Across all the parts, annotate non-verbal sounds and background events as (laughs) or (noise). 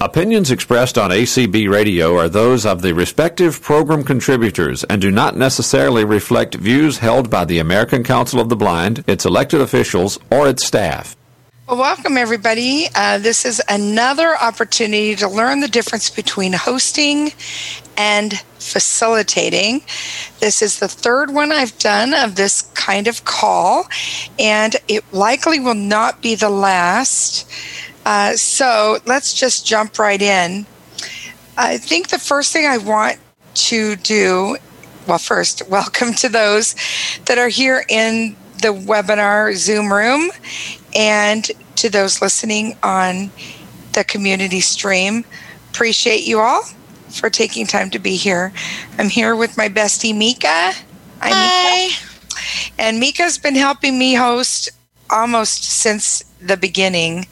Opinions expressed on ACB Radio are those of the respective program contributors and do not necessarily reflect views held by the American Council of the Blind, its elected officials, or its staff. Well, welcome everybody. Uh, this is another opportunity to learn the difference between hosting and facilitating. This is the third one I've done of this kind of call, and it likely will not be the last. Uh, so let's just jump right in. I think the first thing I want to do, well, first, (laughs) welcome to those that are here in the webinar Zoom room and to those listening on the community stream. Appreciate you all for taking time to be here. I'm here with my bestie, Mika. Hi. Hi. Mika. And Mika's been helping me host almost since the beginning.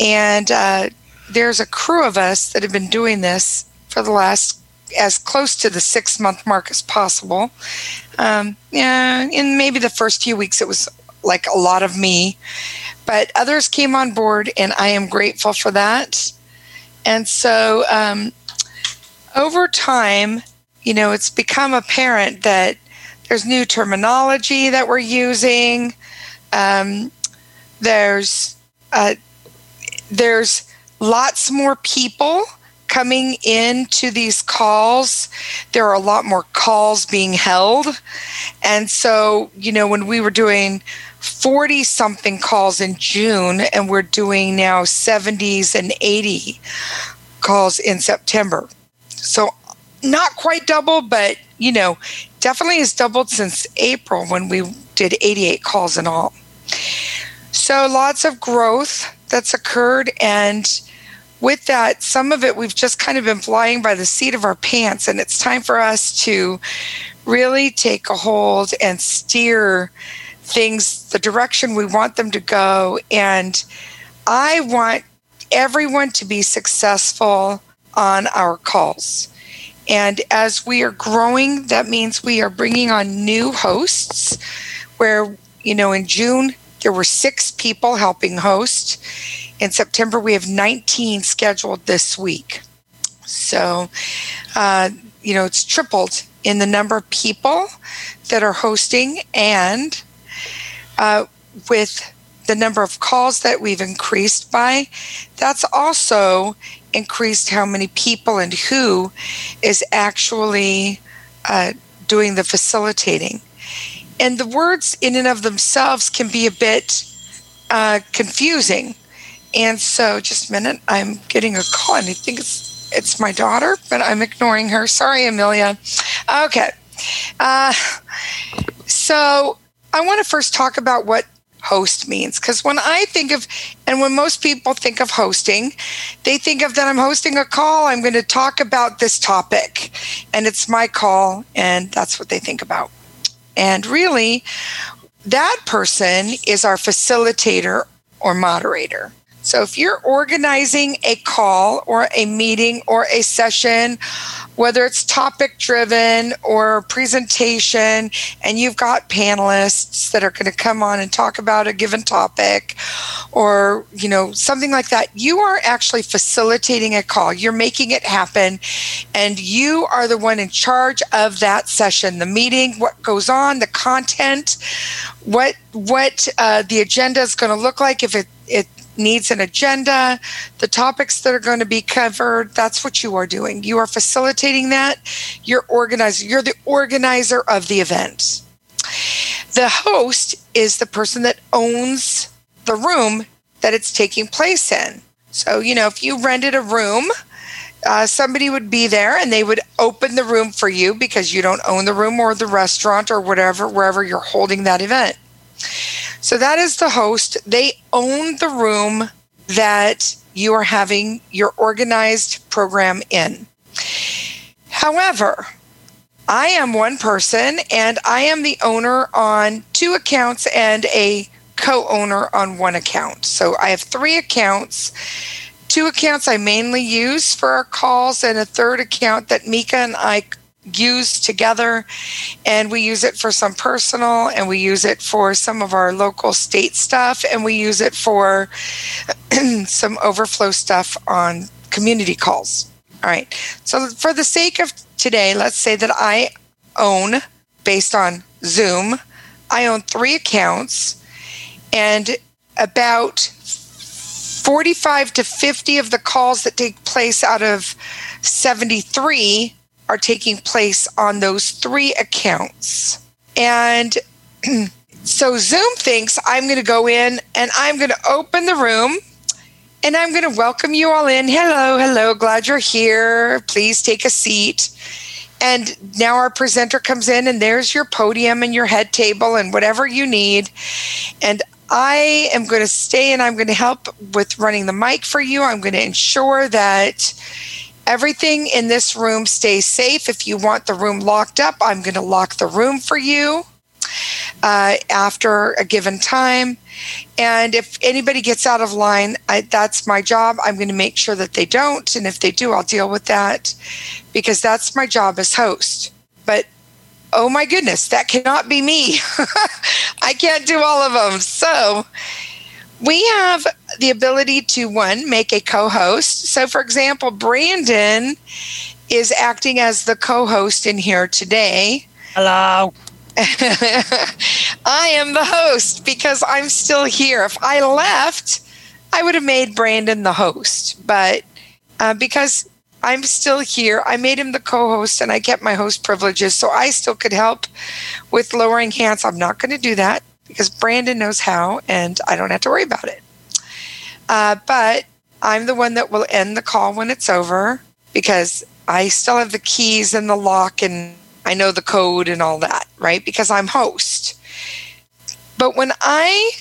And uh, there's a crew of us that have been doing this for the last as close to the six month mark as possible. Um, yeah, in maybe the first few weeks, it was like a lot of me, but others came on board, and I am grateful for that. And so, um, over time, you know, it's become apparent that there's new terminology that we're using. Um, there's uh, there's lots more people coming into these calls. There are a lot more calls being held. And so, you know, when we were doing 40 something calls in June, and we're doing now 70s and 80 calls in September. So, not quite double, but, you know, definitely has doubled since April when we did 88 calls in all. So, lots of growth that's occurred. And with that, some of it we've just kind of been flying by the seat of our pants. And it's time for us to really take a hold and steer things the direction we want them to go. And I want everyone to be successful on our calls. And as we are growing, that means we are bringing on new hosts. Where, you know, in June, there were six people helping host. In September, we have 19 scheduled this week. So, uh, you know, it's tripled in the number of people that are hosting and uh, with the number of calls that we've increased by, that's also increased how many people and who is actually uh, doing the facilitating and the words in and of themselves can be a bit uh, confusing. And so, just a minute, I'm getting a call, and I think it's it's my daughter, but I'm ignoring her. Sorry, Amelia. Okay. Uh, so I want to first talk about what host means because when I think of, and when most people think of hosting, they think of that I'm hosting a call. I'm going to talk about this topic, and it's my call, and that's what they think about. And really, that person is our facilitator or moderator. So if you're organizing a call or a meeting or a session whether it's topic driven or presentation, and you've got panelists that are going to come on and talk about a given topic or, you know, something like that, you are actually facilitating a call. You're making it happen, and you are the one in charge of that session, the meeting, what goes on, the content, what what uh, the agenda is going to look like if it, it needs an agenda, the topics that are going to be covered. That's what you are doing. You are facilitating that. You're organizing. You're the organizer of the event. The host is the person that owns the room that it's taking place in. So, you know, if you rented a room, uh, somebody would be there and they would open the room for you because you don't own the room or the restaurant or whatever, wherever you're holding that event. So that is the host. They own the room that you are having your organized program in. However, I am one person and I am the owner on two accounts and a co owner on one account. So I have three accounts. Two accounts I mainly use for our calls, and a third account that Mika and I use together and we use it for some personal and we use it for some of our local state stuff and we use it for (clears throat) some overflow stuff on community calls. All right. So for the sake of today, let's say that I own, based on Zoom, I own three accounts, and about 45 to 50 of the calls that take place out of 73 are taking place on those three accounts. And (clears throat) so Zoom thinks I'm going to go in and I'm going to open the room and I'm going to welcome you all in. Hello, hello, glad you're here. Please take a seat. And now our presenter comes in, and there's your podium and your head table and whatever you need. And I am going to stay and I'm going to help with running the mic for you. I'm going to ensure that everything in this room stays safe. If you want the room locked up, I'm going to lock the room for you uh, after a given time. And if anybody gets out of line, I, that's my job. I'm going to make sure that they don't. And if they do, I'll deal with that because that's my job as host. But oh my goodness, that cannot be me. (laughs) I can't do all of them. So we have the ability to one, make a co host. So, for example, Brandon is acting as the co host in here today. Hello. (laughs) I am the host because I'm still here. If I left, I would have made Brandon the host. But uh, because I'm still here. I made him the co host and I kept my host privileges so I still could help with lowering hands. I'm not going to do that because Brandon knows how and I don't have to worry about it. Uh, but I'm the one that will end the call when it's over because I still have the keys and the lock and I know the code and all that, right? Because I'm host. But when I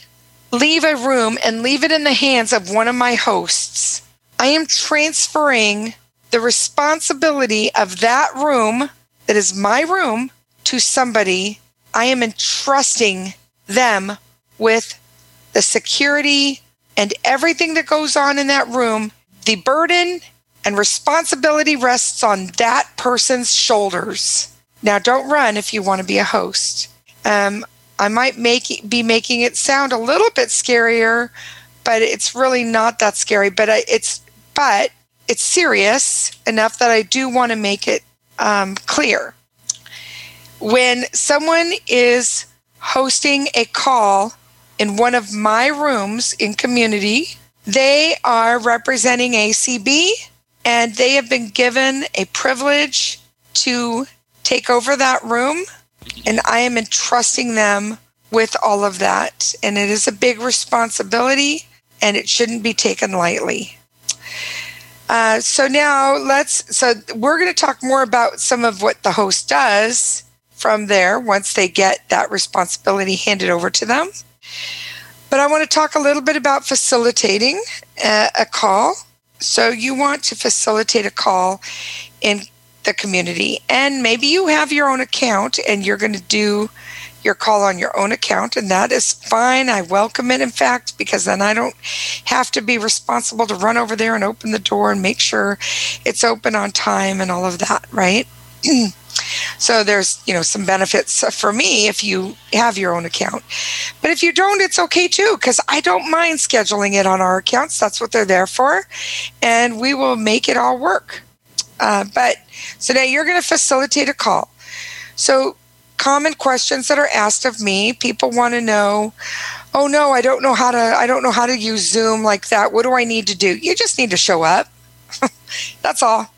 leave a room and leave it in the hands of one of my hosts, I am transferring the responsibility of that room that is my room to somebody, I am entrusting them with the security and everything that goes on in that room. The burden and responsibility rests on that person's shoulders. Now, don't run if you want to be a host. Um, I might make be making it sound a little bit scarier, but it's really not that scary. But I, it's but it's serious enough that I do want to make it um, clear. When someone is hosting a call in one of my rooms in community, they are representing ACB and they have been given a privilege to take over that room. And I am entrusting them with all of that. And it is a big responsibility and it shouldn't be taken lightly. Uh, so now let's, so we're going to talk more about some of what the host does from there once they get that responsibility handed over to them. But I want to talk a little bit about facilitating a, a call. So you want to facilitate a call in the community, and maybe you have your own account and you're going to do your call on your own account, and that is fine. I welcome it, in fact, because then I don't have to be responsible to run over there and open the door and make sure it's open on time and all of that, right? So there's you know some benefits for me if you have your own account but if you don't it's okay too because i don't mind scheduling it on our accounts that's what they're there for and we will make it all work uh, but so now you're going to facilitate a call so common questions that are asked of me. People want to know, "Oh no, I don't know how to I don't know how to use Zoom like that. What do I need to do?" You just need to show up. (laughs) That's all.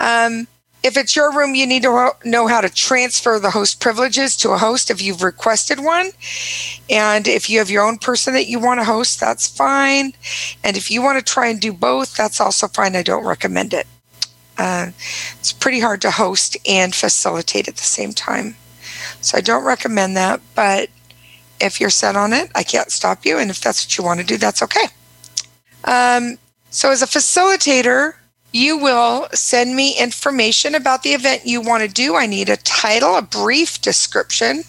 Um, if it's your room, you need to know how to transfer the host privileges to a host if you've requested one. And if you have your own person that you want to host, that's fine. And if you want to try and do both, that's also fine. I don't recommend it. Uh, it's pretty hard to host and facilitate at the same time. So I don't recommend that, but if you're set on it, I can't stop you. And if that's what you want to do, that's okay. Um, so as a facilitator, you will send me information about the event you want to do. I need a title, a brief description,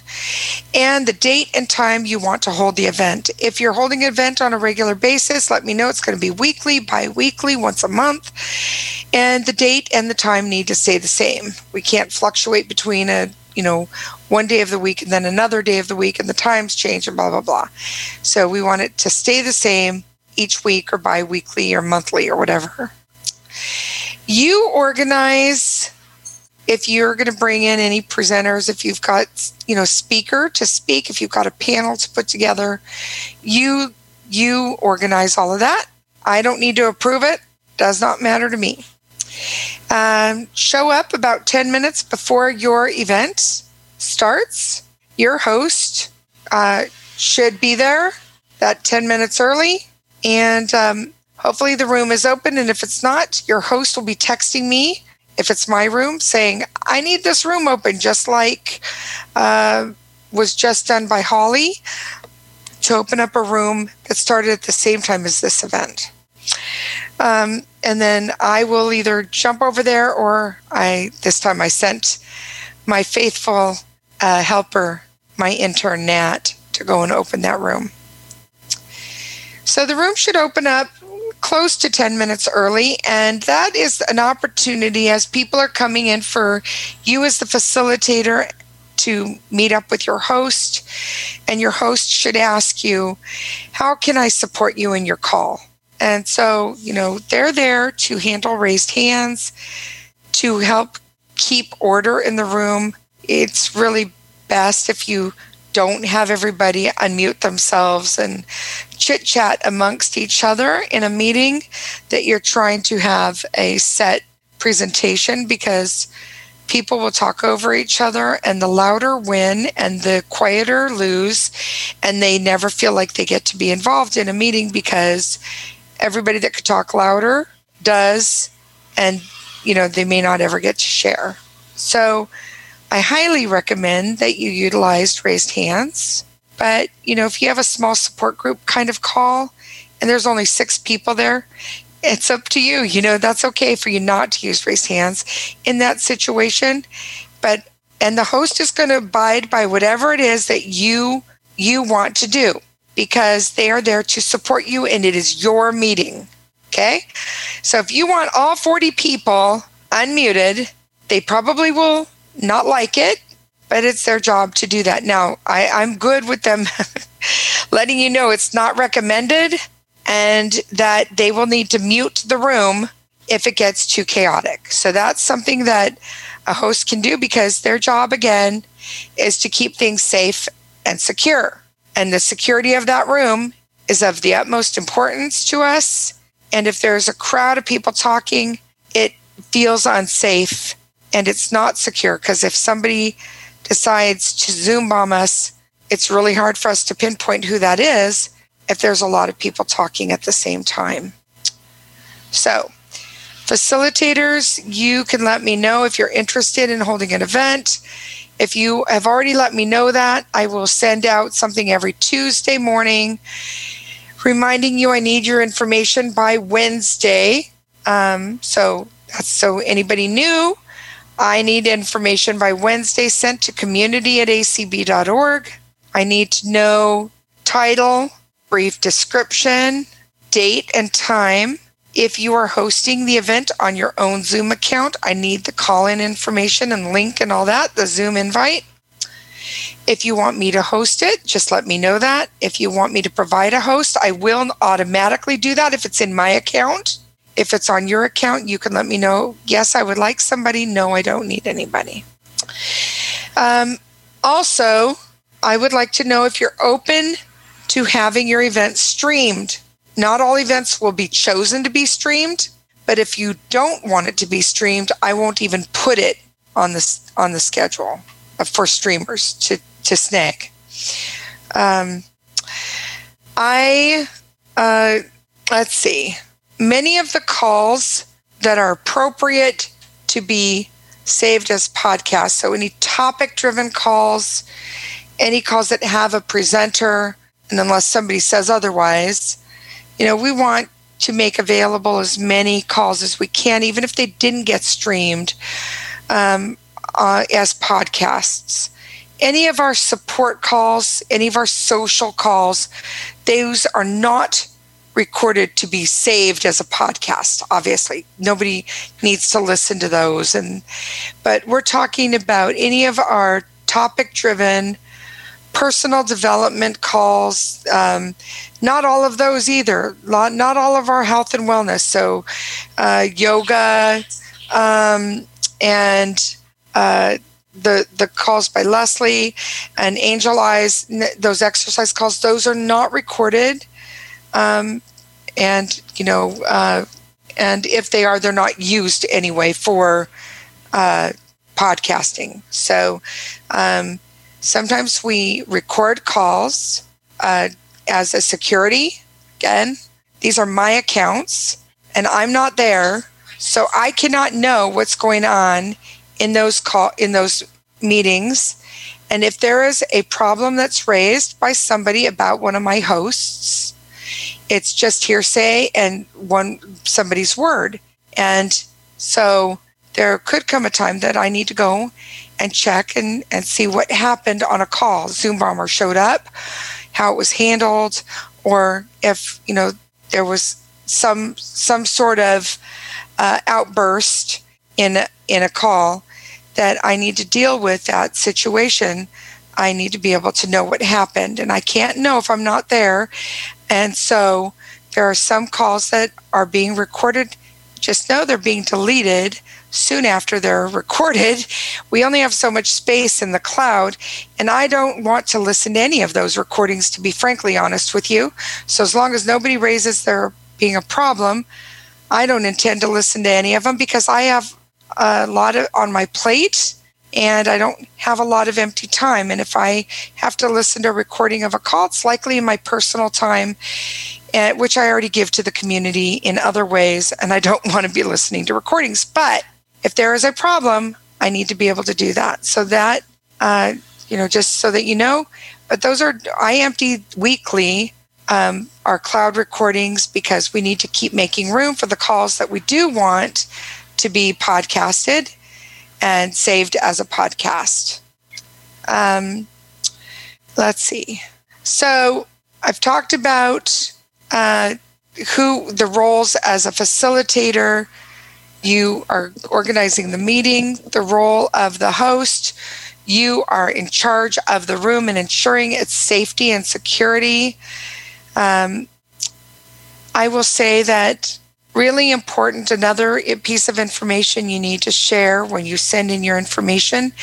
and the date and time you want to hold the event. If you're holding an event on a regular basis, let me know. It's going to be weekly, bi weekly, once a month, and the date and the time need to stay the same. We can't fluctuate between a you know, one day of the week and then another day of the week and the times change and blah, blah, blah. So we want it to stay the same each week or bi weekly or monthly or whatever. You organize if you're going to bring in any presenters, if you've got, you know, speaker to speak, if you've got a panel to put together, you you organize all of that. I don't need to approve it. Does not matter to me. Um, show up about 10 minutes before your event starts. Your host uh, should be there that 10 minutes early. And um, hopefully the room is open. And if it's not, your host will be texting me if it's my room saying, I need this room open, just like uh, was just done by Holly to open up a room that started at the same time as this event. Um, and then I will either jump over there or I, this time I sent my faithful uh, helper, my intern Nat, to go and open that room. So the room should open up close to 10 minutes early, and that is an opportunity as people are coming in for you as the facilitator to meet up with your host, and your host should ask you, How can I support you in your call? And so, you know, they're there to handle raised hands, to help keep order in the room. It's really best if you don't have everybody unmute themselves and chit chat amongst each other in a meeting that you're trying to have a set presentation because people will talk over each other and the louder win and the quieter lose and they never feel like they get to be involved in a meeting because everybody that could talk louder does and you know they may not ever get to share. So I highly recommend that you utilize raised hands. But, you know, if you have a small support group kind of call and there's only six people there, it's up to you. You know, that's okay for you not to use raised hands in that situation. But, and the host is going to abide by whatever it is that you you want to do because they are there to support you and it is your meeting. Okay. So if you want all 40 people unmuted, they probably will not like it, but it's their job to do that. Now, I, I'm good with them (laughs) letting you know it's not recommended and that they will need to mute the room if it gets too chaotic. So that's something that a host can do because their job, again, is to keep things safe and secure. And the security of that room is of the utmost importance to us. And if there's a crowd of people talking, it feels unsafe and it's not secure because if somebody decides to Zoom bomb us, it's really hard for us to pinpoint who that is if there's a lot of people talking at the same time. So, facilitators, you can let me know if you're interested in holding an event. If you have already let me know that, I will send out something every Tuesday morning reminding you I need your information by Wednesday. Um, so that's so anybody new I need information by Wednesday sent to community at acb.org. I need to know title, brief description, date, and time. If you are hosting the event on your own Zoom account, I need the call in information and link and all that, the Zoom invite. If you want me to host it, just let me know that. If you want me to provide a host, I will automatically do that if it's in my account. If it's on your account, you can let me know. Yes, I would like somebody. No, I don't need anybody. Um, also, I would like to know if you're open to having your event streamed. Not all events will be chosen to be streamed, but if you don't want it to be streamed, I won't even put it on the on the schedule for streamers to to snag. Um, I uh, let's see many of the calls that are appropriate to be saved as podcasts. So, any topic driven calls, any calls that have a presenter, and unless somebody says otherwise, you know, we want to make available as many calls as we can, even if they didn't get streamed um, uh, as podcasts. Any of our support calls, any of our social calls, those are not recorded to be saved as a podcast obviously. Nobody needs to listen to those. And but we're talking about any of our topic driven personal development calls. Um, not all of those either. Not, not all of our health and wellness. So uh, yoga um, and uh, the the calls by Leslie and Angel Eyes, those exercise calls, those are not recorded. Um, and you know, uh, and if they are, they're not used anyway for uh, podcasting. So um, sometimes we record calls uh, as a security. Again, these are my accounts, and I'm not there, so I cannot know what's going on in those call in those meetings. And if there is a problem that's raised by somebody about one of my hosts, it's just hearsay and one somebody's word. And so there could come a time that I need to go and check and, and see what happened on a call. Zoom bomber showed up, how it was handled, or if you know there was some some sort of uh, outburst in in a call that I need to deal with that situation. I need to be able to know what happened, and I can't know if I'm not there. And so there are some calls that are being recorded. Just know they're being deleted soon after they're (laughs) recorded. We only have so much space in the cloud, and I don't want to listen to any of those recordings, to be frankly honest with you. So, as long as nobody raises there being a problem, I don't intend to listen to any of them because I have a lot of, on my plate and I don't have a lot of empty time. And if I have to listen to a recording of a call, it's likely in my personal time, uh, which I already give to the community in other ways. And I don't (laughs) want to be listening to recordings. But if there is a problem, I need to be able to do that. So that, uh, you know, just so that you know. But those are I empty weekly. Um, our cloud recordings because we need to keep making room for the calls that we do want to be podcasted and saved as a podcast. Um, let's see. So I've talked about uh, who the roles as a facilitator. You are organizing the meeting, the role of the host. You are in charge of the room and ensuring its safety and security. Um, I will say that really important. Another piece of information you need to share when you send in your information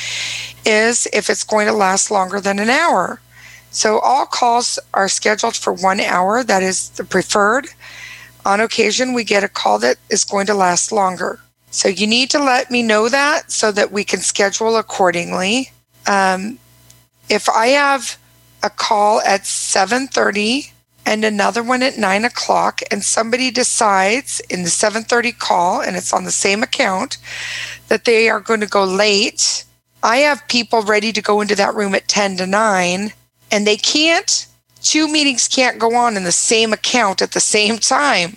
is if it's going to last longer than an hour. So all calls are scheduled for one hour. That is the preferred. On occasion, we get a call that is going to last longer. So you need to let me know that so that we can schedule accordingly. Um, if I have a call at 7:30 and another one at nine o'clock and somebody decides in the 7.30 call and it's on the same account that they are going to go late. I have people ready to go into that room at 10 to 9 and they can't two meetings can't go on in the same account at the same time.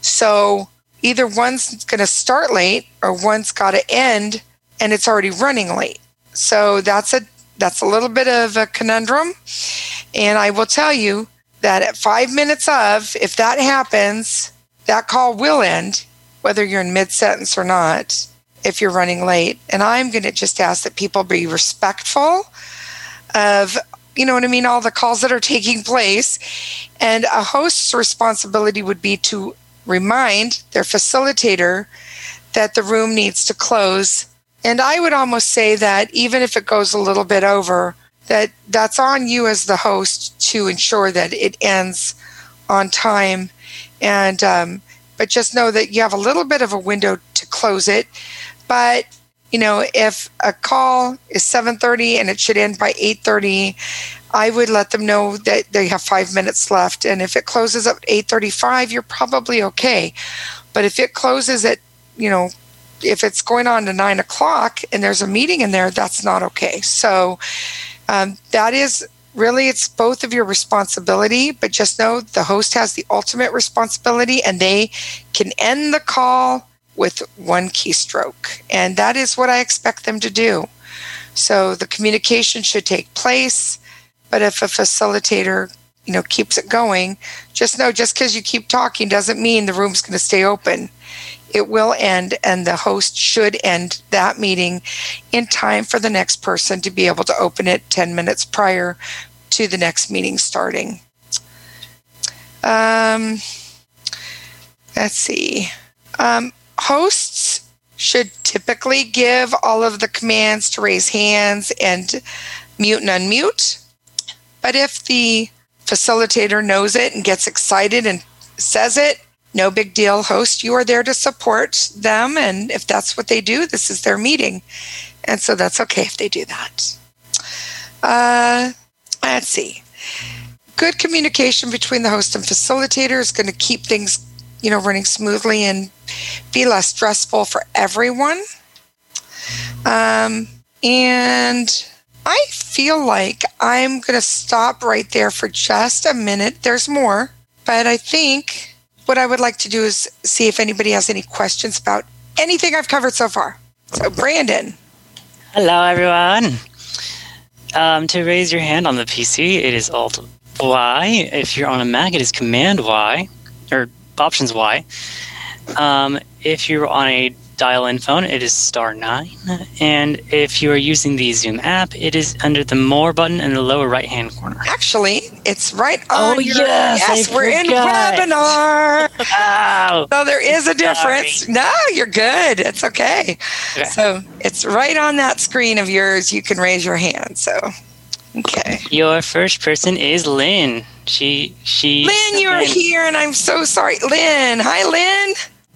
So either one's going to start late or one's got to end and it's already running late. So that's a that's a little bit of a conundrum and i will tell you that at five minutes of, if that happens, that call will end, whether you're in mid sentence or not, if you're running late. And I'm going to just ask that people be respectful of, you know what I mean, all the calls that are taking place. And a host's responsibility would be to remind their facilitator that the room needs to close. And I would almost say that even if it goes a little bit over, that that's on you as the host to ensure that it ends on time. And um, but just know that you have a little bit of a window to close it. But you know if a call is 7.30 and it should end by 8.30 i would let them know that they have five minutes left. And if it closes at 8.35 you're probably okay. But if it closes at you know if it's going on to 9 o'clock and there's a meeting in there that's not okay. So um, that is really it's both of your responsibility but just know the host has the ultimate responsibility and they can end the call with one keystroke. And that is what i expect them to do. So the communication should take place but if a facilitator you know keeps it going just know just because you keep talking doesn't mean the room's going to stay open it will end and the host should end that meeting in time for the next person to be able to open it 10 minutes prior to the next meeting starting. Um, let's see. Um, hosts should typically give all of the commands to raise hands and mute and unmute. But if the facilitator knows it and gets excited and says it, no big deal, host. You are there to support them. And if that's what they do, this is their meeting. And so that's okay if they do that. Uh, let's see. Good communication between the host and facilitator is going to keep things, you know, running smoothly and be less stressful for everyone. Um, and I feel like I'm going to stop right there for just a minute. There's more, but I think what I would like to do is see if anybody has any questions about anything I've covered so far. So, Brandon. Hello, everyone. Um, to raise your hand on the PC, it is Alt Y. If you're on a Mac, it is Command Y or Options Y. Um, if you're on a dial-in phone, it is star nine. And if you are using the Zoom app, it is under the More button in the lower right-hand corner. Actually, it's right Oh, on your. yes, I we're in webinar. (laughs) Oh, So there is a difference. No, you're good. It's okay. Okay. So it's right on that screen of yours. You can raise your hand. So, okay. your first person is Lynn. She she. Lynn, you're here, and I'm so sorry. Lynn, hi, Lynn.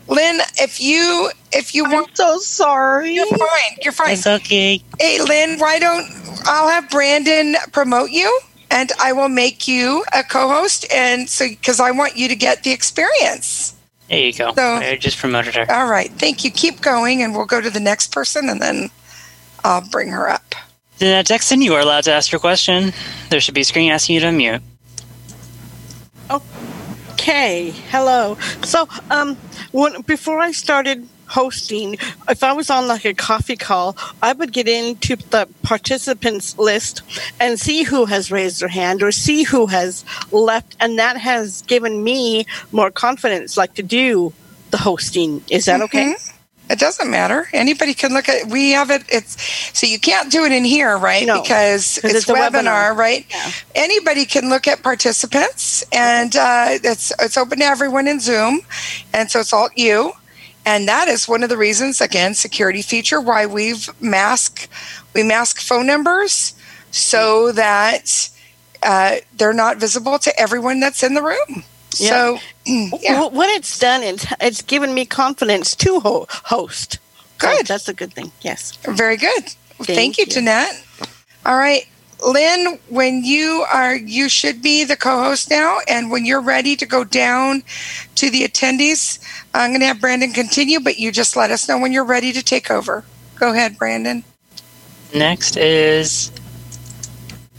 Lynn, if you if you want, so sorry. you're fine. You're fine. It's okay. Hey, Lynn, why don't I'll have Brandon promote you, and I will make you a co-host, and so because I want you to get the experience. There you go. So- I just promoted her. All right, thank you. Keep going, and we'll go to the next person, and then I'll bring her up. Uh, then Dexton, you are allowed to ask your question. There should be a screen asking you to unmute. Okay, hello. So, um, when before I started hosting, if I was on like a coffee call, I would get into the participants list and see who has raised their hand or see who has left, and that has given me more confidence, like to do the hosting. Is that okay? It doesn't matter. Anybody can look at. We have it. It's so you can't do it in here, right? No, because 'cause it's, it's a webinar, webinar. right? Yeah. Anybody can look at participants, and uh, it's it's open to everyone in Zoom, and so it's all you. And that is one of the reasons, again, security feature why we've mask we mask phone numbers so that uh, they're not visible to everyone that's in the room. Yeah. So yeah, Wh- What it's done, it's, it's given me confidence to ho- host. So Good. that's a good thing. Yes. Very good. Thank, Thank you, you. Jeanette. All right. Lynn, when you are, you should be the co host now. And when you're ready to go down to the attendees, I'm going to have Brandon continue, but you just let us know when you're ready to take over. Go ahead, Brandon. Next is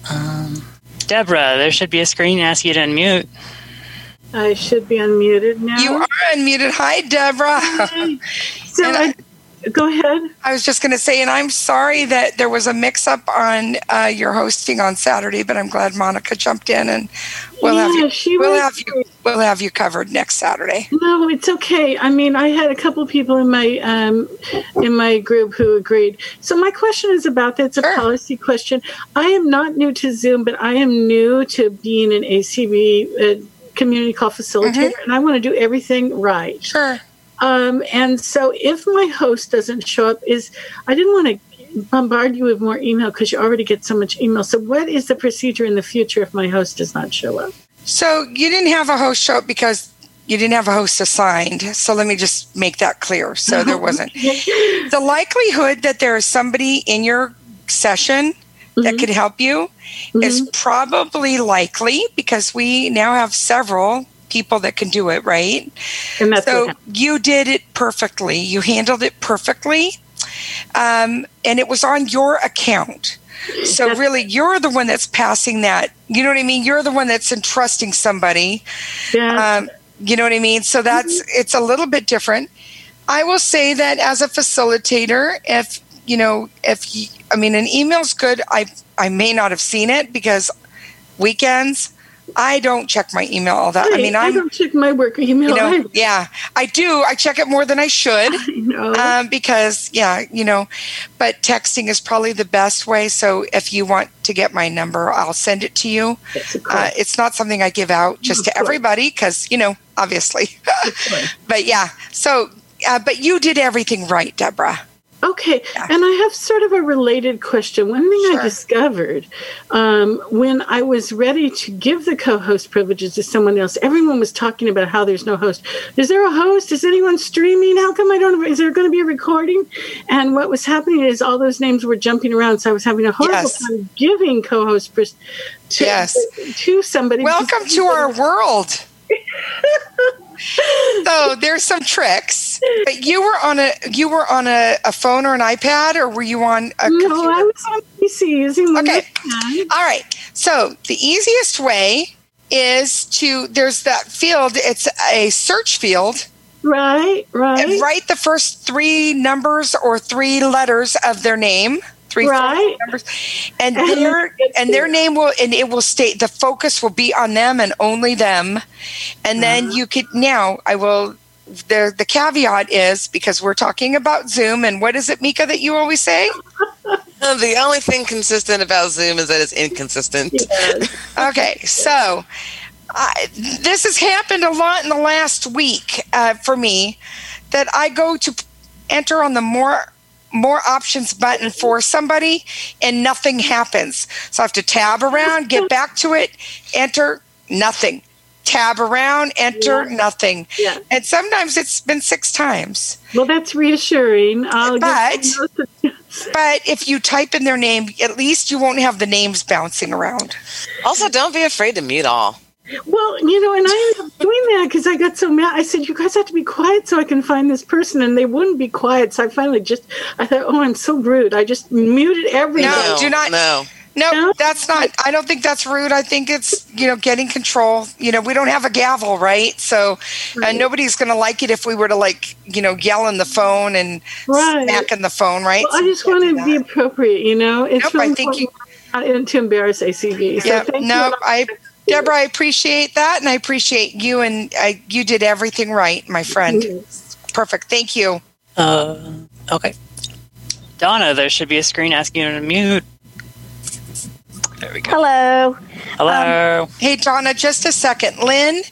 um, Deborah. There should be a screen asking you to unmute. I should be unmuted now. You are unmuted. Hi, Deborah. (laughs) so and I, go ahead. I was just going to say, and I'm sorry that there was a mix up on uh, your hosting on Saturday, but I'm glad Monica jumped in and we'll have you. she We'll was- have you. We'll have you covered next Saturday. No, it's okay. I mean, I had a couple people in my um, in my group who agreed. So my question is about that. It's a Sure. policy question. I am not new to Zoom, but I am new to being an ACB uh, community call facilitator, and I want to do everything right. Sure. Um, and so if my host doesn't show up, is I didn't want to bombard you with more email because you already get so much email. So what is the procedure in the future if my host does not show up? So you didn't have a host show up because you didn't have a host assigned. So let me just make that clear. So there (laughs) wasn't. The likelihood that there is somebody in your session that Mhm. could help you is probably likely because we now have several people that can do it, right? So you did it perfectly. You handled it perfectly. Um, and it was on your account. So That's- really, you're the one that's passing that. You know what I mean? You're the one that's entrusting somebody. yeah. Um, you know what I mean? So that's it's a little bit different. I will say that as a facilitator, if you know, if you, I mean, an email's good. I I may not have seen it because weekends I don't check my email all that. I mean, I I'm don't check my work email. you know, yeah, I do. I check it more than I should (laughs) I know. um, because yeah, you know, but texting is probably the best way. So if you want to get my number, I'll send it to you. Uh, it's not something I give out just Of to course. everybody because you know, obviously. (laughs) but yeah, so uh, but you did everything right, Deborah. Okay, Yeah. and I have sort of a related question. One thing Sure. I discovered um, when I was ready to give the co host privileges to someone else, everyone was talking about how there's no host. Is there a host? Is anyone streaming? How come I don't? Is there going to be a recording? And what was happening is all those names were jumping around, so I was having a horrible Yes. time giving co host pris- to, Yes. to somebody. Welcome to our world. (laughs) so there's some tricks. But you were on a you were on a, a phone or an iPad, or were you on a No, computer? I was on PC using my Okay. All right. So the easiest way is to there's that field. It's a search field. Right, right. And write the first three numbers or three letters of their name. Three Right. numbers, and And their and their name will and it will state the focus will be on them and only them, and then Uh-huh. you could now I will. The the caveat is because we're talking about Zoom and what is it, Mika, that you always say? (laughs) The only thing consistent about Zoom is that it's inconsistent. Yes. (laughs) Okay, so I this has happened a lot in the last week uh, for me that I go to p- enter on the more more options button for somebody and nothing happens. So I have to tab around, get back to it, enter nothing. Tab around, enter Yeah. nothing. Yeah. And sometimes it's been six times. Well, that's reassuring. I'll But- give someone else (laughs) But if you type in their name, at least you won't have the names bouncing around. Also, don't be afraid to mute all. well, you know, and I ended up doing that because I got so mad. I said, "You guys have to be quiet so I can find this person," and they wouldn't be quiet. So I finally just, I thought, "Oh, I'm so rude." I just muted everyone. No, do not- No. No, No? that's not. I don't think that's rude. I think it's you know getting control. You know, we don't have a gavel, right? So, Right. and nobody's going to like it if we were to like you know yell in the phone and Right. smack in the phone, right? Well, I just we can't wanted do to be appropriate, you know. It's Nope, really I think you- important not to embarrass ACB. So Yeah, no. I, Deborah, I appreciate that, and I appreciate you, and I, you did everything right, my friend. Yes. Perfect. Thank you. Uh, okay. Donna, there should be a screen asking you to mute. There we go. Hello. Hello. Hey, Donna, just a second. Lynn,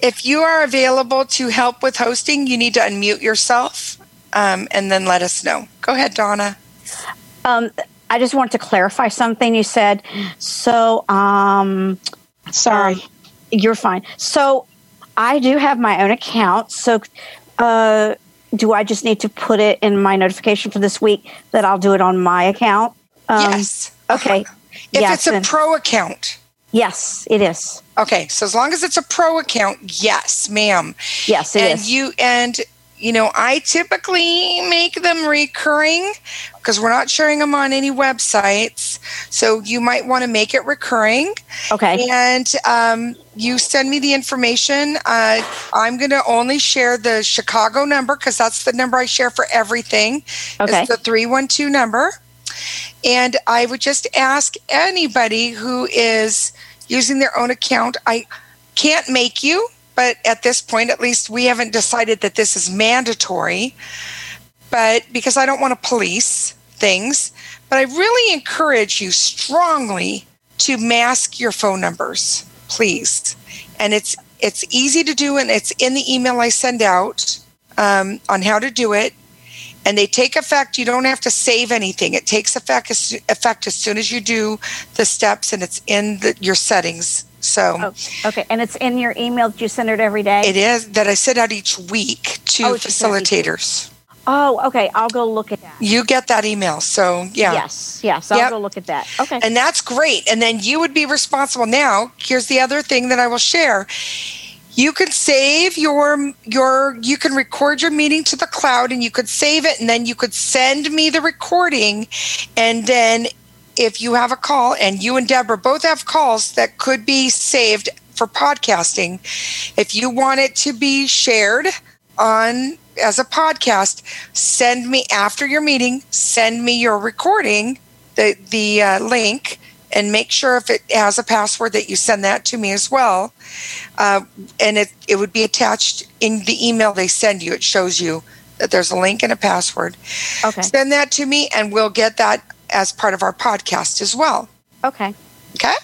if you are available to help with hosting, you need to unmute yourself um, and then let us know. Go ahead, Donna. Um, I just wanted to clarify something you said. So, um, Sorry. you're fine. So, I do have my own account. So, uh, do I just need to put it in my notification for this week that I'll do it on my account? Um, yes. Okay. If yes. it's a pro account. yes, it is. Okay, so as long as it's a pro account, yes, ma'am. Yes, it is. and you and you know, I typically make them recurring because we're not sharing them on any websites. So you might want to make it recurring. okay. And um, you send me the information. Uh, I'm going to only share the Chicago number because that's the number I share for everything. Okay. It's the 312 number. And I would just ask anybody who is using their own account, I can't make you, but at this point, at least we haven't decided that this is mandatory. But because I don't want to police things, but I really encourage you strongly to mask your phone numbers, please. And it's it's easy to do, and it's in the email I send out um, on how to do it. And they take effect. You don't have to save anything. It takes effect as, effect as soon as you do the steps, and it's in the, your settings. So Oh, okay. And it's in your email that you send it every day? it is that I send out each week to Oh, it's just every week. facilitators. oh, okay. I'll go look at that. You get that email. So yeah. Yes, yes. I'll Yep. go look at that. Okay. And that's great. And then you would be responsible. Now, here's the other thing that I will share. You can save your your you can record your meeting to the cloud and you could save it and then you could send me the recording. And then if you have a call and you and Deborah both have calls that could be saved for podcasting, if you want it to be shared on as a podcast, send me after your meeting, send me your recording, the the uh, link, and make sure if it has a password that you send that to me as well. Uh, and it it would be attached in the email they send you. It shows you that there's a link and a password. okay. Send that to me, and we'll get that as part of our podcast as well. Okay. Okay.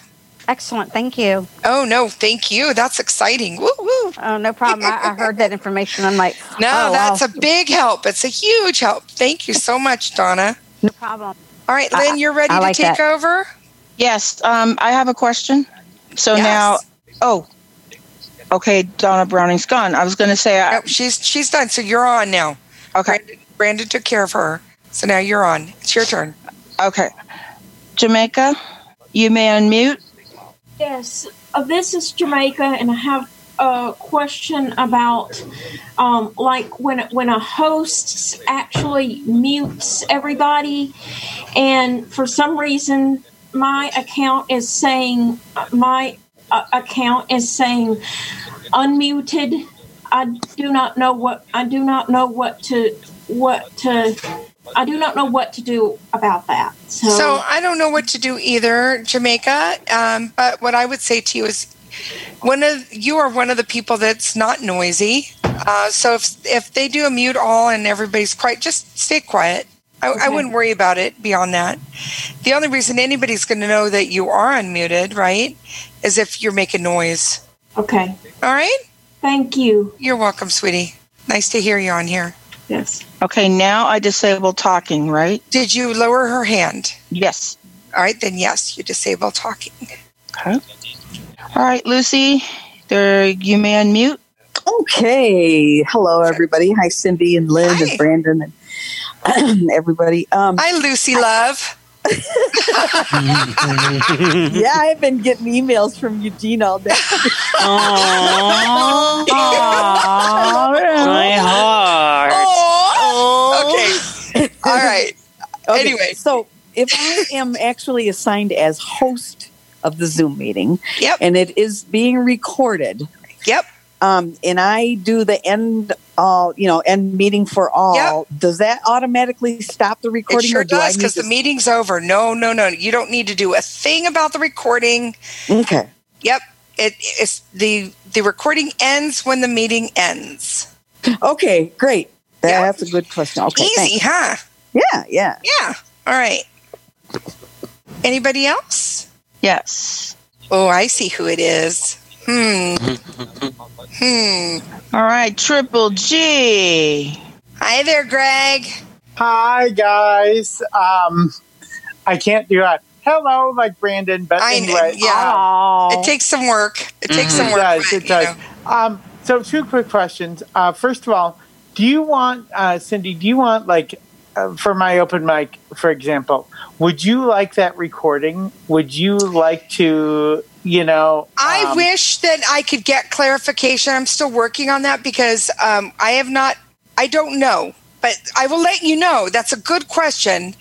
Excellent. Thank you. Oh no, thank you. That's exciting. Woo woo. Oh, no problem. I, I heard that information. I'm like, (laughs) No, oh, that's wow. a big help. It's a huge help. Thank you so much, Donna. no problem. All right, Lynn, you're ready I to like take that. over? Yes, um, I have a question. So Yes. now, oh, okay, Donna Browning's gone. I was going to say, I, Nope, she's she's done. So you're on now. okay, Brandon, Brandon took care of her. So now you're on. It's your turn. okay. Jamaica, you may unmute. Yes, uh, this is Jamaica, and I have a question about, um, like when when a host actually mutes everybody, and for some reason my account is saying my uh, account is saying unmuted. I do not know what I do not know what to what to I do not know what to do about that. So, So I don't know what to do either, Jamaica. Um, but what I would say to you is, one of you are one of the people that's not noisy. Uh, so if if they do a mute all and everybody's quiet, just stay quiet. I, I wouldn't worry about it beyond that. The only reason anybody's going to know that you are unmuted, right, is if you're making noise. okay. All right. Thank you. You're welcome, sweetie. Nice to hear you on here. Yes. Okay, now I disable talking, right? Did you lower her hand? Yes. All right, then yes, you disable talking. Okay. All right, Lucy, there you may unmute. Okay. Hello, everybody. Hi, Cindy and Lynn Hi. and Brandon and (clears throat) everybody. Um, Hi, Lucy Love. (laughs) yeah, I've been getting emails from Eugene all day. Aww. My heart. Okay. All right. (laughs) Okay, Anyway. so if I am actually assigned as host of the Zoom meeting, Yep. and it is being recorded, Yep. Um, and I do the end, all you know, end meeting for all. Does that automatically stop the recording? It recording? sure or do does need because the meeting's over. No, no, no. You don't need to do a thing about the recording. Okay. Yep. It, it's the the recording ends when the meeting ends. Okay. Great. Yeah. That's a good question. Okay. Easy, thanks. huh? Yeah. Yeah. Yeah. All right. Anybody else? Yes. Oh, I see who it is. Hmm. hmm. All right, Triple G. Hi there, Greg. Hi guys. Um, I can't do a hello like Brandon, but I anyway, yeah. Oh. It takes some work. It takes some it work. does. but, It does. know. Um, so two quick questions. Uh, first of all, do you want uh, Cindy? Do you want like uh, for my open mic, for example? Would you like that recording? Would you like to, you know? I um, wish that I could get clarification. I'm still working on that because um, I have not. I don't know, but I will let you know. That's a good question.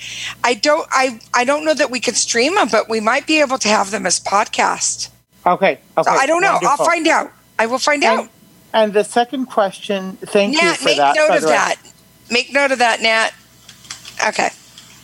I don't. I I don't know that we can stream them, but we might be able to have them as podcast. Okay. Okay. So I don't know. wonderful. I'll find out. I will find And, out. and the second question. Thank you for make that. note of that. Make note of that, Nat. Okay.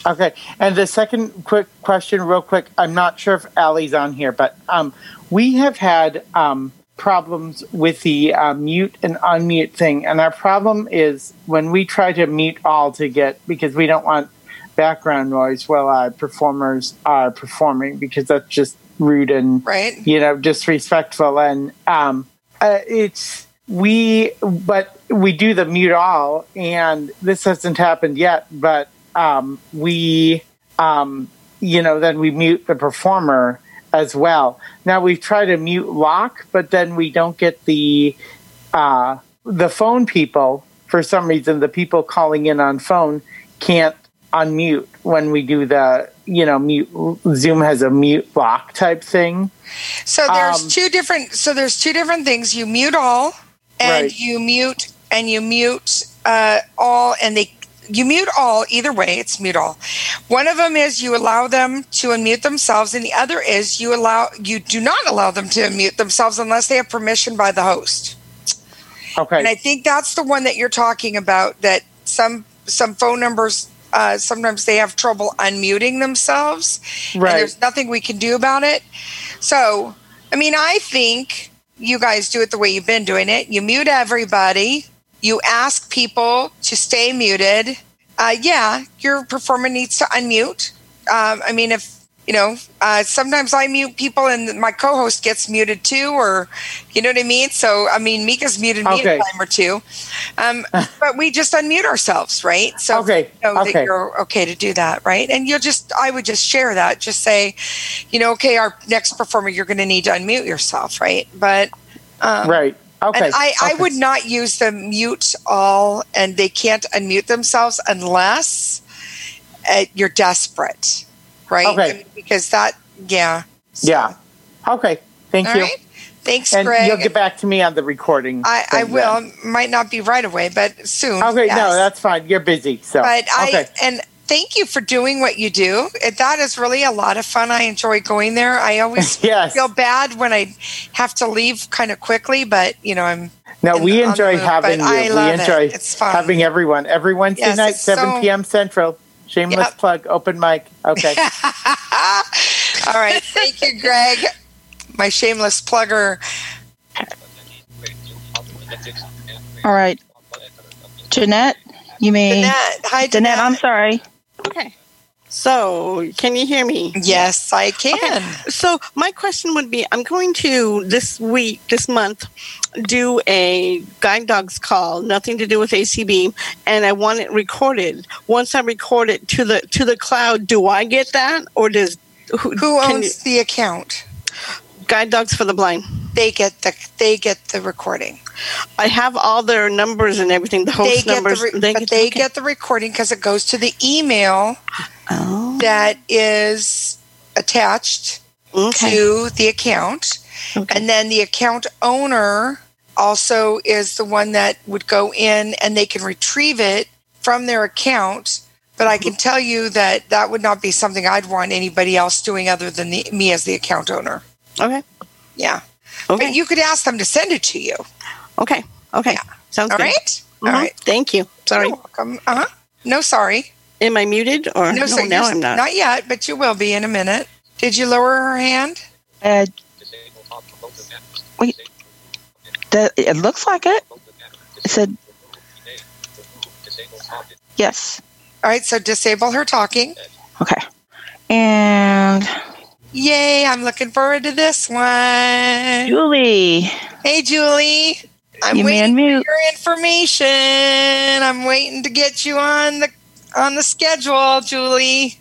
Okay. And the second quick question, real quick. I'm not sure if Allie's on here, but um, we have had um, problems with the uh, mute and unmute thing. And our problem is when we try to mute all to get, because we don't want background noise while our performers are performing, because that's just rude and Right. you know disrespectful and um uh, it's we but we do the mute all and this hasn't happened yet but um we um you know then we mute the performer as well now we've tried to mute lock but then we don't get the uh the phone people for some reason the people calling in on phone can't unmute when we do the you know mute zoom has a mute lock type thing So there's Um, two different. So there's two different things. You mute all, and Right. you mute and you mute uh, all, and they you mute all. Either way, it's mute all. One of them is you allow them to unmute themselves, and the other is you allow you do not allow them to unmute themselves unless they have permission by the host. okay And I think that's the one that you're talking about. That some some phone numbers. Uh, sometimes they have trouble unmuting themselves, and Right. there's nothing we can do about it. So, I mean, I think you guys do it the way you've been doing it. You mute everybody. You ask people to stay muted. Uh, yeah, your performer needs to unmute. Um, I mean, if you know, uh, sometimes I mute people and my co-host gets muted too, or you know what I mean. So I mean, Mika's muted me Okay. a time or two, um, (laughs) but we just unmute ourselves, right? So Okay, you know okay. that you're okay to do that, right? And you'll just, I would just share that, just say, you know, okay, our next performer, you're going to need to unmute yourself, right? But um, right. Okay. and I, I would not use the mute all, and they can't unmute themselves unless uh, you're desperate, right? Okay. I mean, because that, yeah. Yeah. Okay. Thank All you. right. Thanks, And Greg. you'll get back to me on the recording. I, I will. then. Might not be right away, but soon. Okay. yes. No, that's fine. You're busy. So. But I okay. and thank you for doing what you do. That is really a lot of fun. I enjoy going there. I always (laughs) Yes. feel bad when I have to leave kind of quickly, but you know I'm. No, in- we the enjoy move, having you. I love we it. enjoy It's fun. having everyone every Wednesday Yes, night, 7 so- p.m. Central. Shameless Yep. plug, open mic. Okay. (laughs) All right, thank you, Greg. My shameless plugger. All right. Jeanette, you mean Jeanette, hi, Jeanette, I'm sorry. Okay. So, can you hear me? Yes, I can. So, my question would be I'm going to this week, this month, do a guide dogs call, nothing to do with ACB, and I want it recorded. Once I record it to the to the cloud, do I get that or does who, Who owns the account? Guide Dogs for the Blind? They get the they get the recording. I have all their numbers and everything, the They host get the re- they get- they okay. get the recording because it goes to the email Oh. that is attached Okay. to the account. Okay. And then the account owner also is the one that would go in and they can retrieve it from their account. But I can tell you that that would not be something I'd want anybody else doing other than the, me as the account owner. Okay. Yeah. Okay. But you could ask them to send it to you. Okay. Okay. Sounds All good. right? Mhm. All right. Thank you. Sorry. You're welcome. Uh huh. No, sorry. Am I muted or No, sir. now I'm not. Not yet, but you will be in a minute. Did you lower her hand? Uh, wait. The, it looks like it. It said. Yes. All right, so disable her talking. Okay. And Yay, I'm looking forward to this one. Julie. Hey, Julie. I'm You waiting man mute. for your information. I'm waiting to get you on the on the schedule, Julie.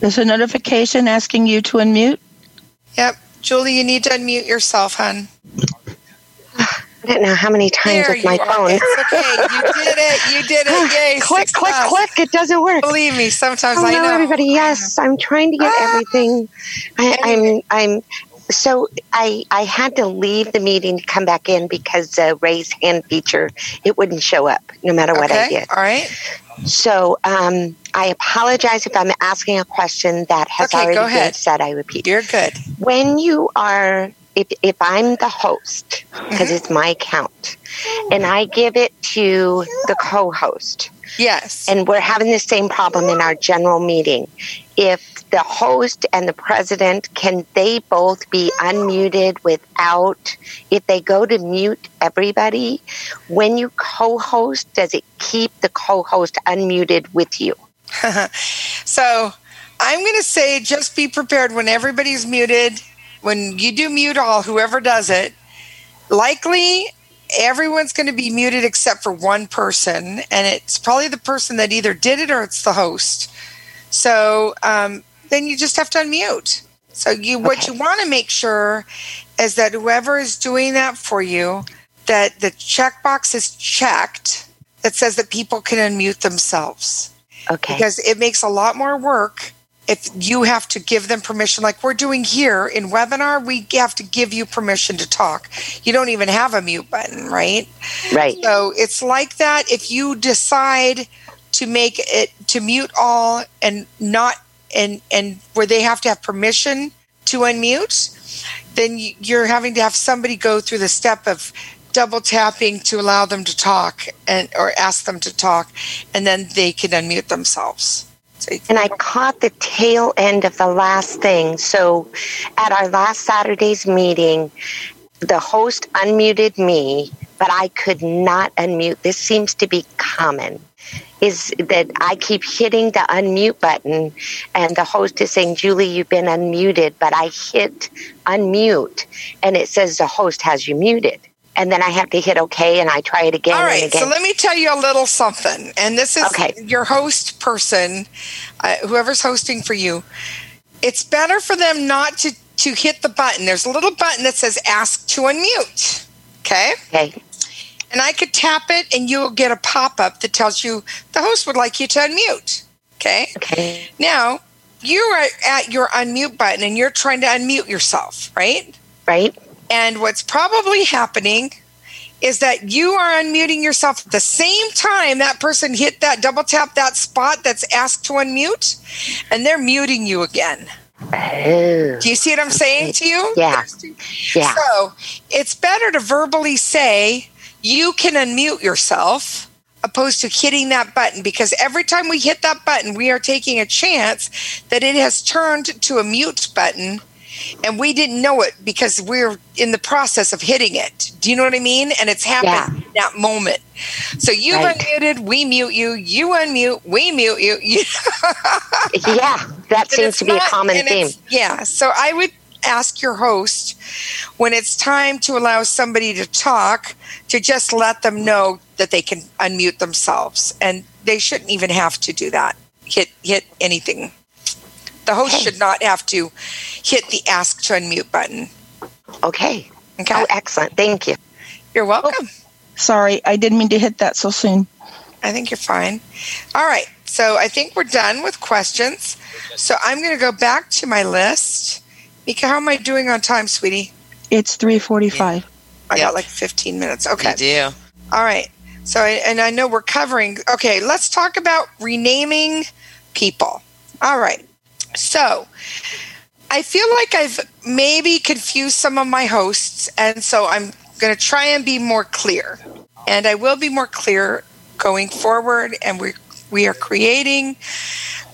There's a notification asking you to unmute. Yep. Julie, you need to unmute yourself, hun. I don't know how many times There with my you are. phone. It's okay. You did it. You did it. (laughs) Yay. click, click, success. click. It doesn't work. Believe me, sometimes Hello, I know. everybody. Yes, I'm trying to get Ah. everything. I, I'm, I'm. So I, I had to leave the meeting to come back in because the raise hand feature it wouldn't show up no matter what I Okay. did. All right. So um, I apologize if I'm asking a question that has Okay, already go been ahead. said. I repeat. You're good. When you are, if if I'm the host because Mm-hmm. it's my account, and I give it to the co-host, Yes. and we're having the same problem in our general meeting. If the host and the president can they both be unmuted without if they go to mute everybody when you co-host does it keep the co-host unmuted with you (laughs) so I'm going to say just be prepared when everybody's muted. When you do mute all, whoever does it, likely everyone's going to be muted except for one person. And it's probably the person that either did it or it's the host. So um, then you just have to unmute. So you, what you want to make sure is that whoever is doing that for you, that the checkbox is checked that says that people can unmute themselves. Okay. Because it makes a lot more work if you have to give them permission. Like we're doing here in webinar we have to give you permission to talk. You don't even have a mute button right? Right. So it's like that. If you decide to make it to mute all and not and and where they have to have permission to unmute then you- you're having to have somebody go through the step of double tapping to allow them to talk and or ask them to talk and then they can unmute themselves so and I caught the tail end of the last thing. So, at our last Saturday's meeting, the host unmuted me, but I could not unmute. This seems to be common. Is that I keep hitting the unmute button and the host is saying, Julie, you've been unmuted, but I hit unmute and it says the host has you muted. And then I have to hit OK and I try it again. All right, and again. so let me tell you a little something. And this is Okay. your host person, uh, whoever's hosting for you. It's better for them not to, to hit the button. There's a little button that says ask to unmute. Okay? Okay. And I could tap it and you'll get a pop up that tells you the host would like you to unmute. Okay? Okay. Now, you are at your unmute button and you're trying to unmute yourself, right? Right. And what's probably happening is that you are unmuting yourself at the same time that person hit that double tap that spot that's asked to unmute and they're muting you again. Oh. Do you see what I'm saying to you? Yeah. (laughs) Yeah. So it's better to verbally say you can unmute yourself opposed to hitting that button because every time we hit that button, we are taking a chance that it has turned to a mute button and we didn't know it because we're in the process of hitting it. Do you know what I mean? And it's happened in that moment. So you Right. unmuted, we mute you, you unmute, we mute you. (laughs) yeah, that And seems to be a common theme. Yeah. So I would ask your host when it's time to allow somebody to talk to just let them know that they can unmute themselves and they shouldn't even have to do that. Hit hit anything. The host Okay. should not have to hit the ask to unmute button. Okay. Okay. Oh, excellent. Thank you. You're welcome. Oh, sorry, I didn't mean to hit that so soon. I think you're fine. All right. So I think we're done with questions. So I'm going to go back to my list. Mika, how am I doing on time, sweetie? It's 3:45. I got like 15 minutes. Okay. You do. All right. So, I- and I know we're covering, okay, let's talk about renaming people. All right. So, I feel like I've maybe confused some of my hosts, and so I'm going to try and be more clear. And I will be more clear going forward, and we we are creating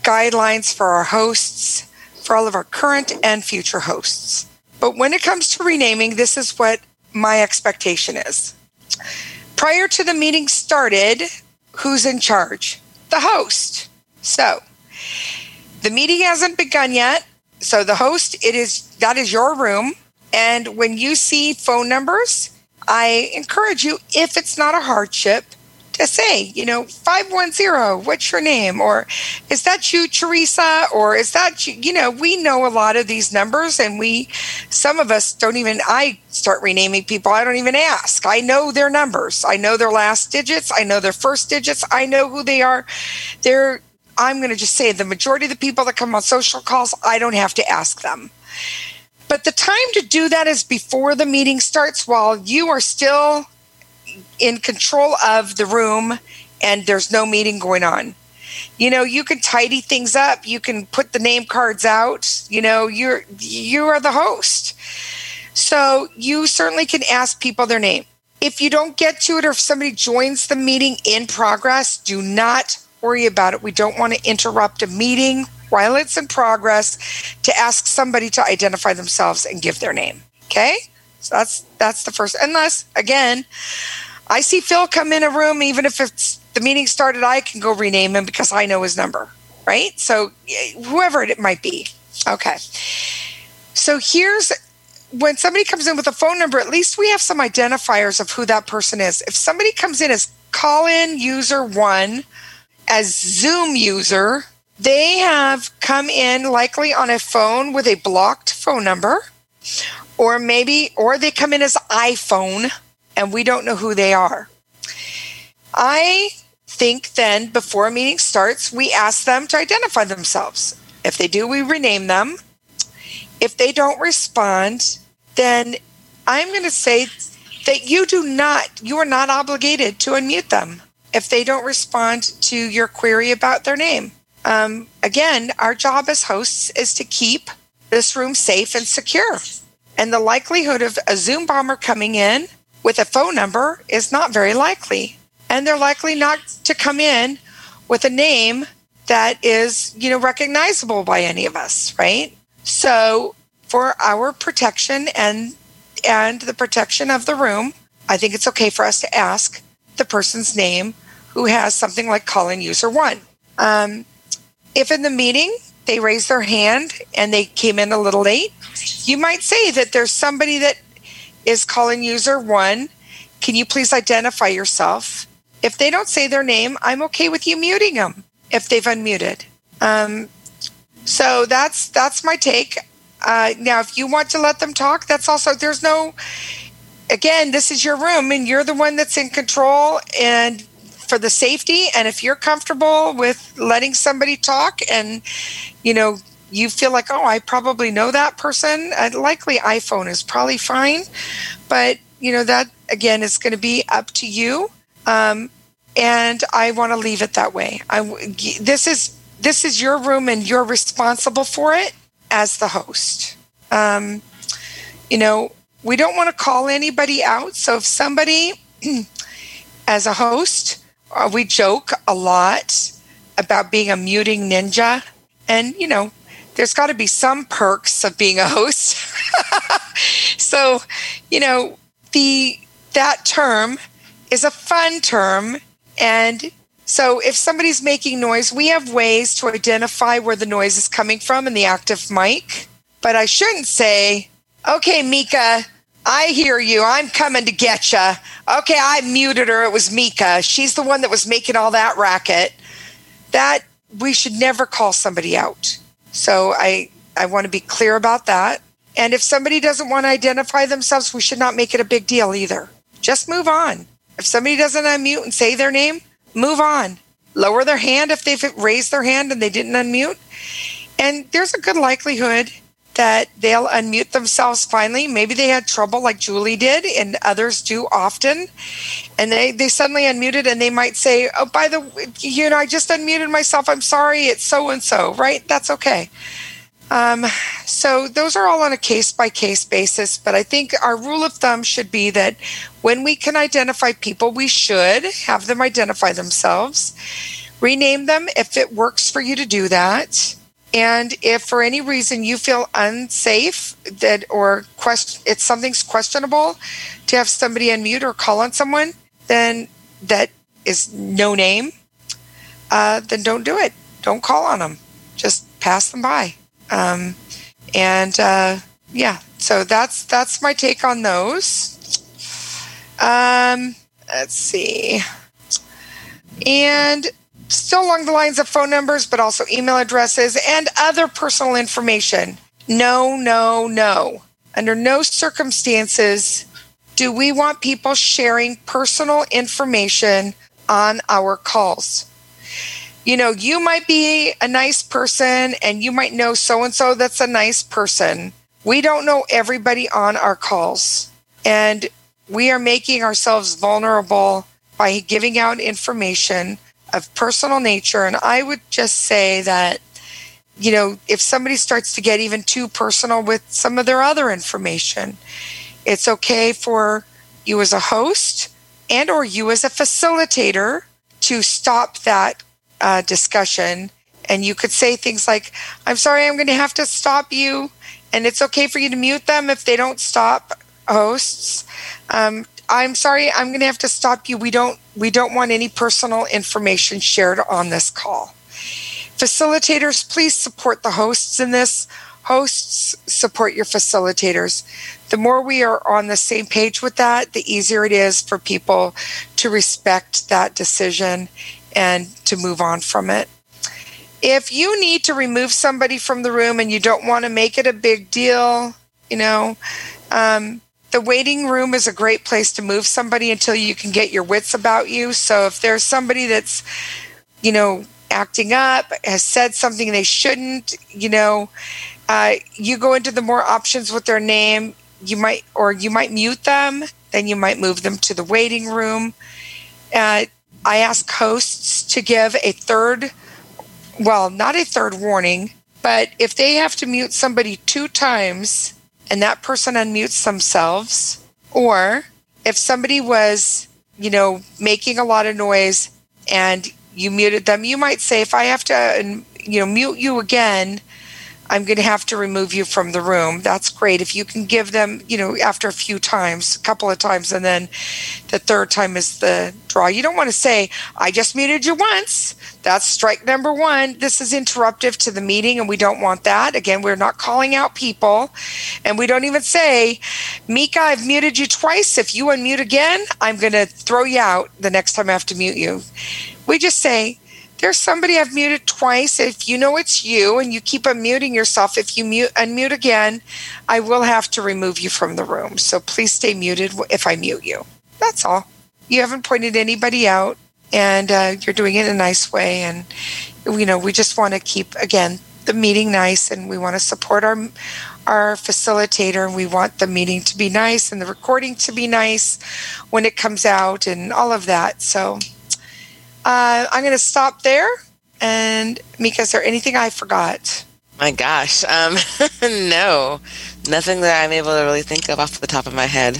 guidelines for our hosts, for all of our current and future hosts. But when it comes to renaming, this is what my expectation is. Prior to the meeting started, who's in charge? The host. So, the meeting hasn't begun yet. So the host, it is that is your room. And when you see phone numbers, I encourage you, if it's not a hardship, say, you know, 510, what's your name? Or is that you, Teresa? Or is that you? You know, we know a lot of these numbers and we, some of us don't even, I start renaming people. I don't even ask. I know their numbers. I know their last digits. I know their first digits. I know who they are. They're, I'm going to just say the majority of the people that come on social calls, I don't have to ask them. But the time to do that is before the meeting starts while you are still in control of the room and there's no meeting going on. You know, you can tidy things up, you can put the name cards out, you know, you're you are the host. So you certainly can ask people their name. If you don't get to it or if somebody joins the meeting in progress, do not worry about it. We don't want to interrupt a meeting while it's in progress to ask somebody to identify themselves and give their name. Okay? So that's that's the first unless again, I see Phil come in a room even if it's the meeting started, I can go rename him because I know his number, right? So whoever it might be. Okay. So here's when somebody comes in with a phone number, at least we have some identifiers of who that person is. If somebody comes in as call in user one, as Zoom user, they have come in likely on a phone with a blocked phone number, or maybe, or they come in as iPhone and we don't know who they are. I think then before a meeting starts, we ask them to identify themselves. If they do, we rename them. If they don't respond, then I'm going to say that you do not, you are not obligated to unmute them if they don't respond to your query about their name. Um, again, our job as hosts is to keep this room safe and secure. And the likelihood of a Zoom bomber coming in with a phone number is not very likely. And they're likely not to come in with a name that is, you know, recognizable by any of us, right? So for our protection and and the protection of the room, I think it's okay for us to ask the person's name who has something like calling user one. Um, if in the meeting they raise their hand and they came in a little late, you might say that there's somebody that is calling user one. Can you please identify yourself? If they don't say their name, I'm okay with you muting them if they've unmuted. Um, so that's that's my take. Uh, now, if you want to let them talk, that's also there's no. Again, this is your room, and you're the one that's in control, and for the safety. And if you're comfortable with letting somebody talk, and you know you feel like, oh, I probably know that person, uh, likely iPhone is probably fine, but you know that again is going to be up to you. Um, and I want to leave it that way. I this is this is your room and you're responsible for it as the host. Um, you know, we don't want to call anybody out. So if somebody, (clears throat) as a host, uh, we joke a lot about being a muting ninja. And, you know, there's got to be some perks of being a host. (laughs) so, you know, the that term is a fun term and so if somebody's making noise, we have ways to identify where the noise is coming from in the active mic. But I shouldn't say, okay, Mika, I hear you. I'm coming to get you. Okay, I muted her. It was Mika. She's the one that was making all that racket. That we should never call somebody out. So I I want to be clear about that. And if somebody doesn't want to identify themselves, we should not make it a big deal either. Just move on. If somebody doesn't unmute and say their name, move on. Lower their hand if they've raised their hand and they didn't unmute. And there's a good likelihood that they'll unmute themselves finally. Maybe they had trouble like Julie did and others do often. And they, they suddenly unmuted and they might say, Oh, by the you know, I just unmuted myself. I'm sorry, it's so and so, right? That's okay. Um, so those are all on a case by case basis, but I think our rule of thumb should be that when we can identify people, we should have them identify themselves, rename them if it works for you to do that. And if for any reason you feel unsafe that or question it's something's questionable to have somebody unmute or call on someone, then that is no name, uh, then don't do it. Don't call on them. Just pass them by. Um, and uh, yeah, so that's that's my take on those. Um, let's see, and still along the lines of phone numbers, but also email addresses and other personal information. No, no, no. Under no circumstances do we want people sharing personal information on our calls you know, you might be a nice person and you might know so and so that's a nice person. We don't know everybody on our calls. And we are making ourselves vulnerable by giving out information of personal nature. And I would just say that, you know, if somebody starts to get even too personal with some of their other information, it's okay for you as a host and or you as a facilitator to stop that uh, discussion. And you could say things like, I'm sorry, I'm going to have to stop you. And it's okay for you to mute them if they don't stop hosts. Um, I'm sorry, I'm going to have to stop you. We don't we don't want any personal information shared on this call. Facilitators, please support the hosts in this. Hosts, support your facilitators. The more we are on the same page with that, the easier it is for people to respect that decision and to move on from it. If you need to remove somebody from the room and you don't want to make it a big deal, you know, um, the waiting room is a great place to move somebody until you can get your wits about you. So if there's somebody that's, you know, acting up, has said something they shouldn't, you know, uh, you go into the more options with their name, you might, or you might mute them, then you might move them to the waiting room. Uh, I ask hosts to give a third, well, not a third warning, but if they have to mute somebody two times and that person unmutes themselves, or if somebody was, you know, making a lot of noise and you muted them, you might say, if I have to, um, you know, mute you again, I'm going to have to remove you from the room. That's great. If you can give them, you know, after a few times, a couple of times, and then the third time is the draw. You don't want to say, I just muted you once. That's strike number one. This is interruptive to the meeting, and we don't want that. Again, we're not calling out people, and we don't even say, Mika, I've muted you twice. If you unmute again, I'm going to throw you out the next time I have to mute you. We just say, there's somebody I've muted twice. If you know it's you and you keep unmuting yourself, if you mute unmute again, I will have to remove you from the room. So please stay muted if I mute you. That's all. You haven't pointed anybody out, and uh, you're doing it in a nice way. And you know, we just want to keep again the meeting nice, and we want to support our our facilitator, and we want the meeting to be nice and the recording to be nice when it comes out, and all of that. So. Uh, I'm going to stop there. And Mika, is there anything I forgot? My gosh, um, (laughs) no, nothing that I'm able to really think of off the top of my head.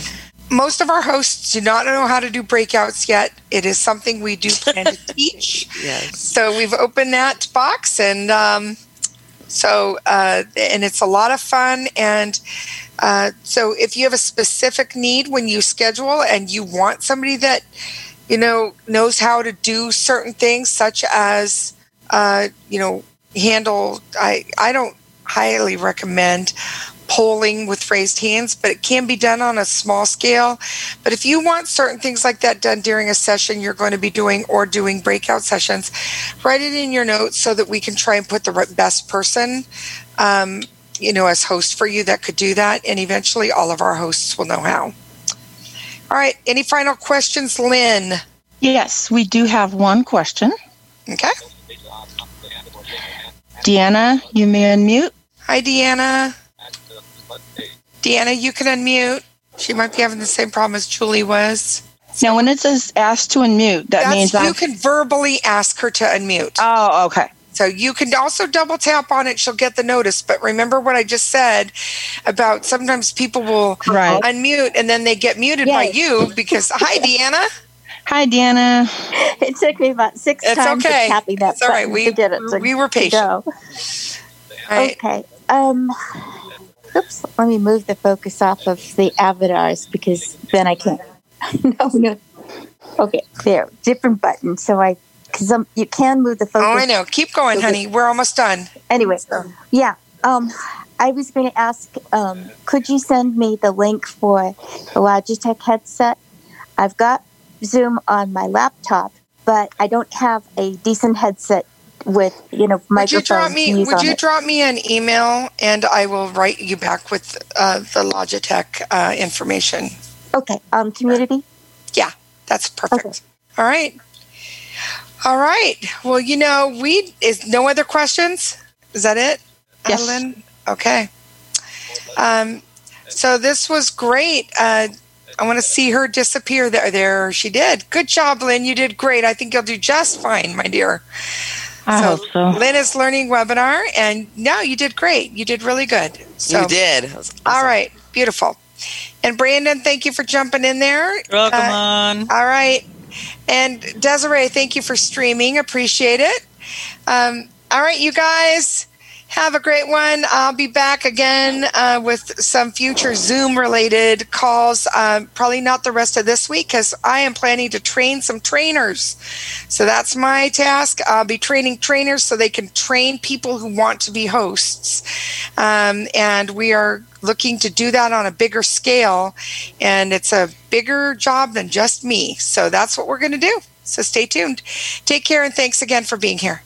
Most of our hosts do not know how to do breakouts yet. It is something we do plan to (laughs) teach. Yes. So we've opened that box, and um, so uh, and it's a lot of fun. And uh, so if you have a specific need when you schedule, and you want somebody that you know, knows how to do certain things, such as, uh, you know, handle. I I don't highly recommend polling with raised hands, but it can be done on a small scale. But if you want certain things like that done during a session you're going to be doing or doing breakout sessions, write it in your notes so that we can try and put the best person, um, you know, as host for you that could do that. And eventually all of our hosts will know how. All right. Any final questions, Lynn? Yes, we do have one question. Okay. Deanna, you may unmute. Hi, Deanna. Deanna, you can unmute. She might be having the same problem as Julie was. Now, when it says ask to unmute, that That's, means you I'm- can verbally ask her to unmute. Oh, okay. So you can also double tap on it. She'll get the notice. But remember what I just said about sometimes people will Right. unmute and then they get muted by you because, hi, Deanna. Hi, Deanna. It took me about six It's times okay. of tapping that It's all right. button We- to get it to, we were to patient. go. Okay. Um. Oops. Let me move the focus off of the avatars because then I can't. (laughs) no, no. Okay. There. Different button. So I, because you can move the focus. Oh, I know. Keep going, honey. We're almost done. Anyway, yeah. Um, I was going to ask, um, could you send me the link for the Logitech headset? I've got Zoom on my laptop, but I don't have a decent headset with you know Would you drop me? Would you it. drop me an email and I will write you back with uh, the Logitech uh, information. Okay. Um, community. Yeah, that's perfect. All right. All right. Well, you know, we is no other questions. Is that it, Yes. Adeline? Okay. Um, so this was great. Uh, I want to see her disappear. There, there she did. Good job, Lynn. You did great. I think you'll do just fine, my dear. I hope so. Lynn is learning webinar, and no, you did great. You did really good. So you did. That was all right, beautiful. And Brandon, thank you for jumping in there. Welcome Uh, on. All right. And Desiree, thank you for streaming. Appreciate it. Um, all right, you guys, have a great one. I'll be back again uh, with some future Zoom related calls. Um, probably not the rest of this week because I am planning to train some trainers. So that's my task. I'll be training trainers so they can train people who want to be hosts. Um, and we are looking to do that on a bigger scale. And it's a bigger job than just me. So that's what we're going to do. So stay tuned. Take care and thanks again for being here.